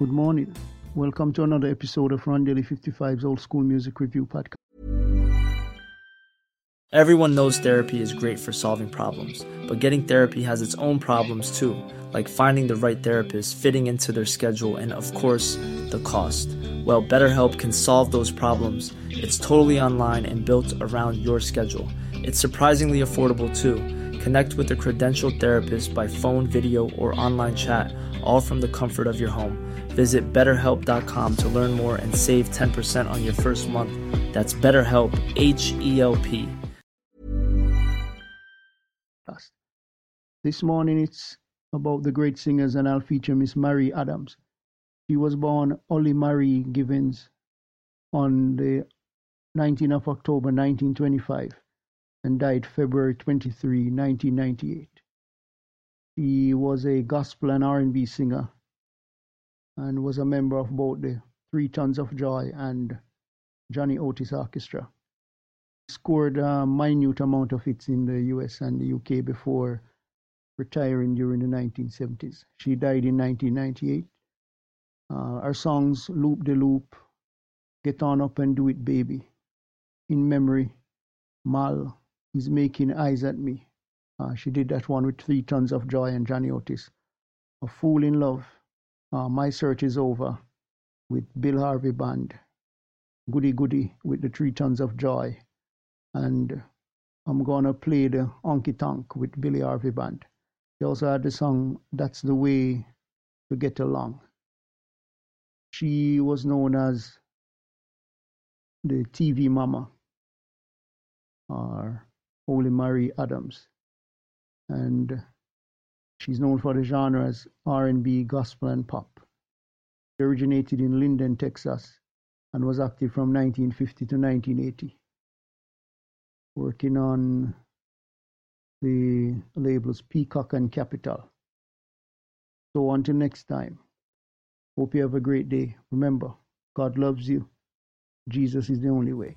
Good morning. Welcome to another episode of Rondelle 55's Old School Music Review Podcast. Everyone knows therapy is great for solving problems, but getting therapy has its own problems too, like finding the right therapist, fitting into their schedule, and of course, the cost. Well, BetterHelp can solve those problems. It's totally online and built around your schedule. It's surprisingly affordable too. Connect with a credentialed therapist by phone, video, or online chat, all from the comfort of your home. Visit betterhelp.com to learn more and save 10% on your first month. That's BetterHelp, H E L P. This morning it's about the great singers, and I'll feature Miss Marie Adams. She was born Ollie Marie Givens on the 19th of October 1925 and died February 23, 1998. He was a gospel and R&B singer and was a member of both the Three Tons of Joy and Johnny Otis Orchestra. He scored a minute amount of hits in the US and the UK before retiring during the 1970s. She died in 1998. Uh, our songs Loop the Loop, Get On Up and Do It Baby, In Memory, Mal, He's making eyes at me. Uh, she did that one with Three Tons of Joy and Johnny Otis. A Fool in Love. Uh, My Search is Over with Bill Harvey Band. Goody Goody with the Three Tons of Joy. And I'm going to play the Honky Tonk with Billy Harvey Band. She also had the song That's the Way to Get Along. She was known as the TV Mama or Ollie Marie Adams, and she's known for the genre as R&B, gospel, and pop. She originated in Linden, Texas, and was active from 1950 to 1980, working on the labels Peacock and Capitol. So until next time, hope you have a great day. Remember, God loves you. Jesus is the only way.